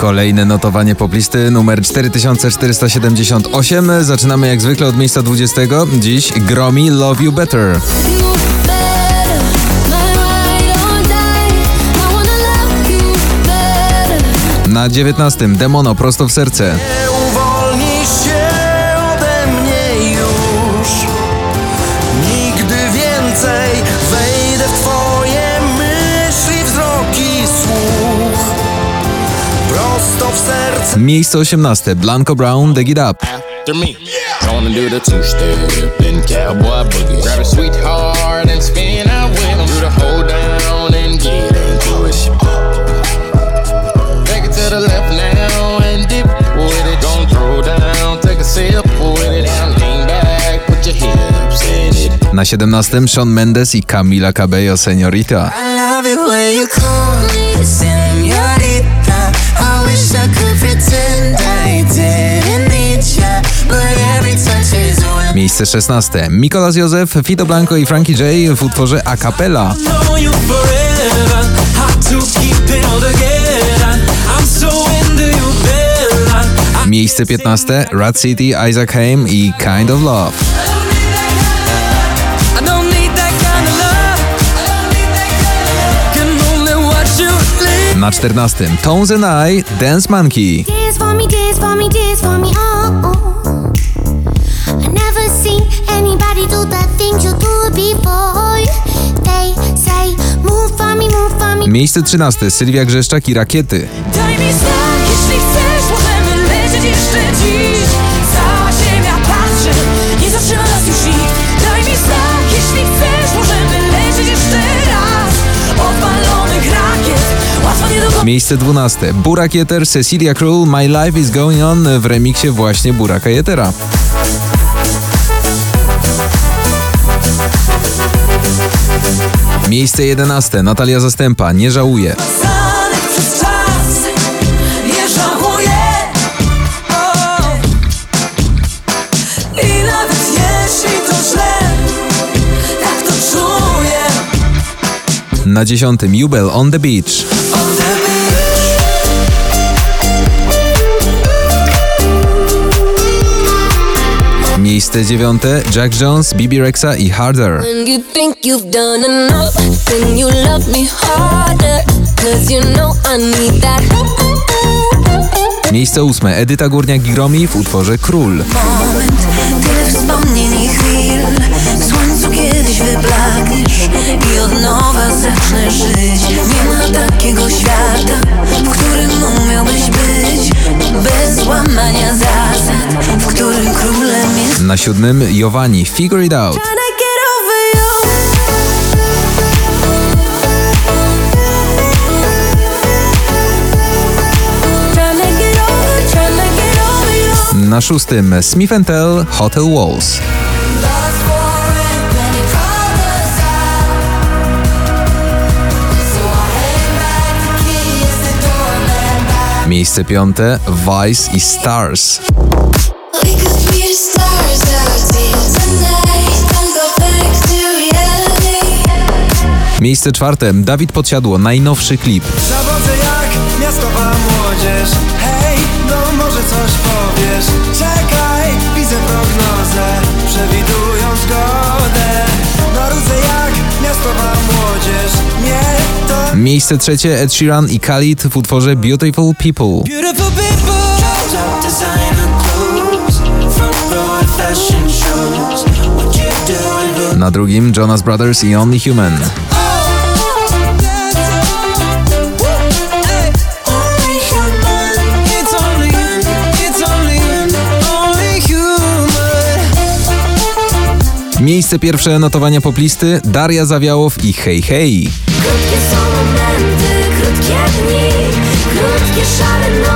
Kolejne notowanie poplisty numer 4478. Zaczynamy jak zwykle od miejsca 20. Dziś Gromi Love You Better. Na 19. Demono prosto w serce. Lean back, put your hips in it. Na 17. Shawn Mendes i Camila Cabello Seniorita. Miejsce 16. Mikolas Józef, Fito Blanco i Frankie J w utworze a cappella. know you forever. Hard to keep it all together. I'm so into you, Bella. I Miejsce 15. Rat City, Isaac Haim i Kind of Love. Na 14. Tones and I, Dance Monkey. Dance for me, dance for me, dance for me, oh, oh. Miejsce 13. Sylwia Grzeszczak i Rakiety. Daj mi znak, jeśli chcesz, możemy lecieć jeszcze dziś Cała ziemia patrzy, nie zatrzyma nas już nikt Daj mi znak, jeśli chcesz, możemy lecieć jeszcze raz Odpalonych rakiet, łatwo nie dogonić Miejsce 12. Burak Jeter, Cecilia Król, My Life is Going On w remiksie właśnie Buraka Jetera. Miejsce 11. Natalia Zastępa, Nie. Zanych przez czas, nie żałuję o. I nawet jeśli to źle, tak to czuję Na 10. Jubel on the Beach. On the Miejsce 9. Jack Jones, Bibi Rexa i Harder. You enough, you you know. Miejsce 8. Edyta Górniak i Gromi w utworze Król. moment Tyle wspomnień i chwil W słońcu kiedyś wyblakniesz I od nowa zacznę żyć Nie ma takiego świata W którym umiałbyś być Bez łamania zasad W którym królem jest Na 7. Jowani, Figure It Out. Na 6. Smith Tell, Hotel Walls. Miejsce 5. Vice i Stars. Reality. Miejsce 4. Dawid Podsiadło, najnowszy klip. Zawodzę jak miastowa młodzież Hej, no może coś powiesz Czekaj, widzę prognozę Miejsce trzecie Ed Sheeran i Khalid w utworze Beautiful People. Beautiful Na drugim Jonas Brothers i Only Human. Miejsce pierwsze notowania poplisty Daria Zawiałow i Hej Hej. Krótkie są momenty, krótkie dni, krótkie szare